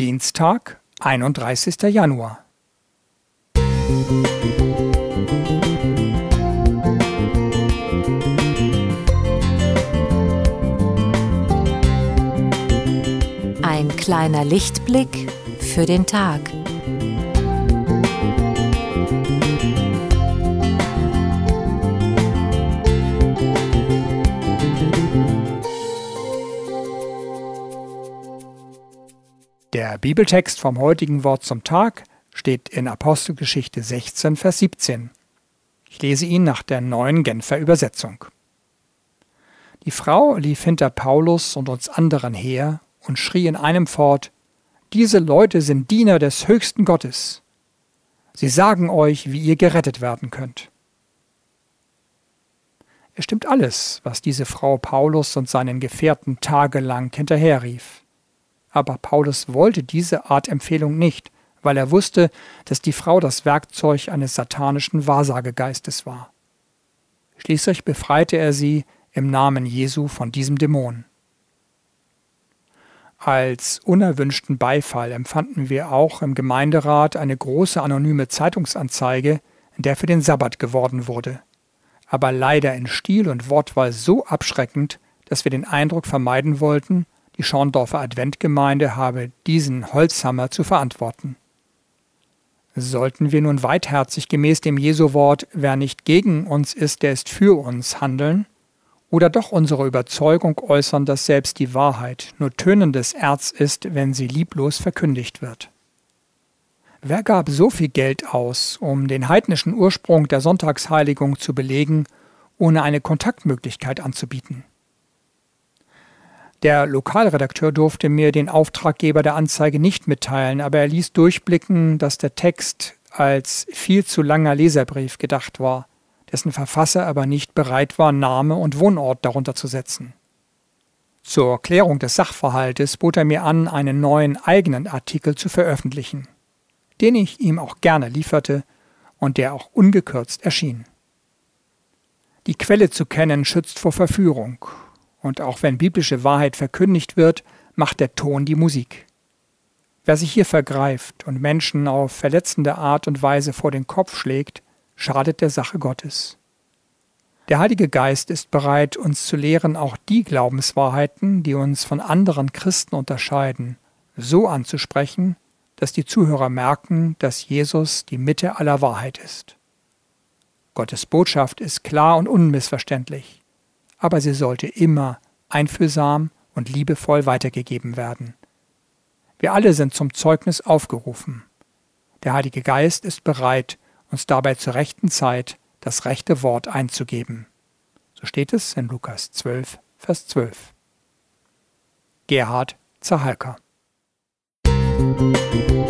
Dienstag, 31. Januar. Ein kleiner Lichtblick für den Tag. Der Bibeltext vom heutigen Wort zum Tag steht in Apostelgeschichte 16, Vers 17. Ich lese ihn nach der neuen Genfer Übersetzung. Die Frau lief hinter Paulus und uns anderen her und schrie in einem fort, diese Leute sind Diener des höchsten Gottes. Sie sagen euch, wie ihr gerettet werden könnt. Es stimmt alles, was diese Frau Paulus und seinen Gefährten tagelang hinterherrief. Aber Paulus wollte diese Art Empfehlung nicht, weil er wusste, dass die Frau das Werkzeug eines satanischen Wahrsagegeistes war. Schließlich befreite er sie im Namen Jesu von diesem Dämon. Als unerwünschten Beifall empfanden wir auch im Gemeinderat eine große anonyme Zeitungsanzeige, in der für den Sabbat geworben wurde, aber leider in Stil und Wortwahl so abschreckend, dass wir den Eindruck vermeiden wollten, die Schorndorfer Adventgemeinde habe diesen Holzhammer zu verantworten. Sollten wir nun weitherzig gemäß dem Jesu-Wort, wer nicht gegen uns ist, der ist für uns handeln, oder doch unsere Überzeugung äußern, dass selbst die Wahrheit nur tönendes Erz ist, wenn sie lieblos verkündigt wird? Wer gab so viel Geld aus, um den heidnischen Ursprung der Sonntagsheiligung zu belegen, ohne eine Kontaktmöglichkeit anzubieten? Der Lokalredakteur durfte mir den Auftraggeber der Anzeige nicht mitteilen, aber er ließ durchblicken, dass der Text als viel zu langer Leserbrief gedacht war, dessen Verfasser aber nicht bereit war, Name und Wohnort darunter zu setzen. Zur Klärung des Sachverhaltes bot er mir an, einen neuen eigenen Artikel zu veröffentlichen, den ich ihm auch gerne lieferte und der auch ungekürzt erschien. Die Quelle zu kennen schützt vor Verführung, und auch wenn biblische Wahrheit verkündigt wird, macht der Ton die Musik. Wer sich hier vergreift und Menschen auf verletzende Art und Weise vor den Kopf schlägt, schadet der Sache Gottes. Der Heilige Geist ist bereit, uns zu lehren, auch die Glaubenswahrheiten, die uns von anderen Christen unterscheiden, so anzusprechen, dass die Zuhörer merken, dass Jesus die Mitte aller Wahrheit ist. Gottes Botschaft ist klar und unmissverständlich aber sie sollte immer einfühlsam und liebevoll weitergegeben werden. Wir alle sind zum Zeugnis aufgerufen. Der Heilige Geist ist bereit, uns dabei zur rechten Zeit das rechte Wort einzugeben. So steht es in Lukas 12, Vers 12. Gerhard Zahalka Musik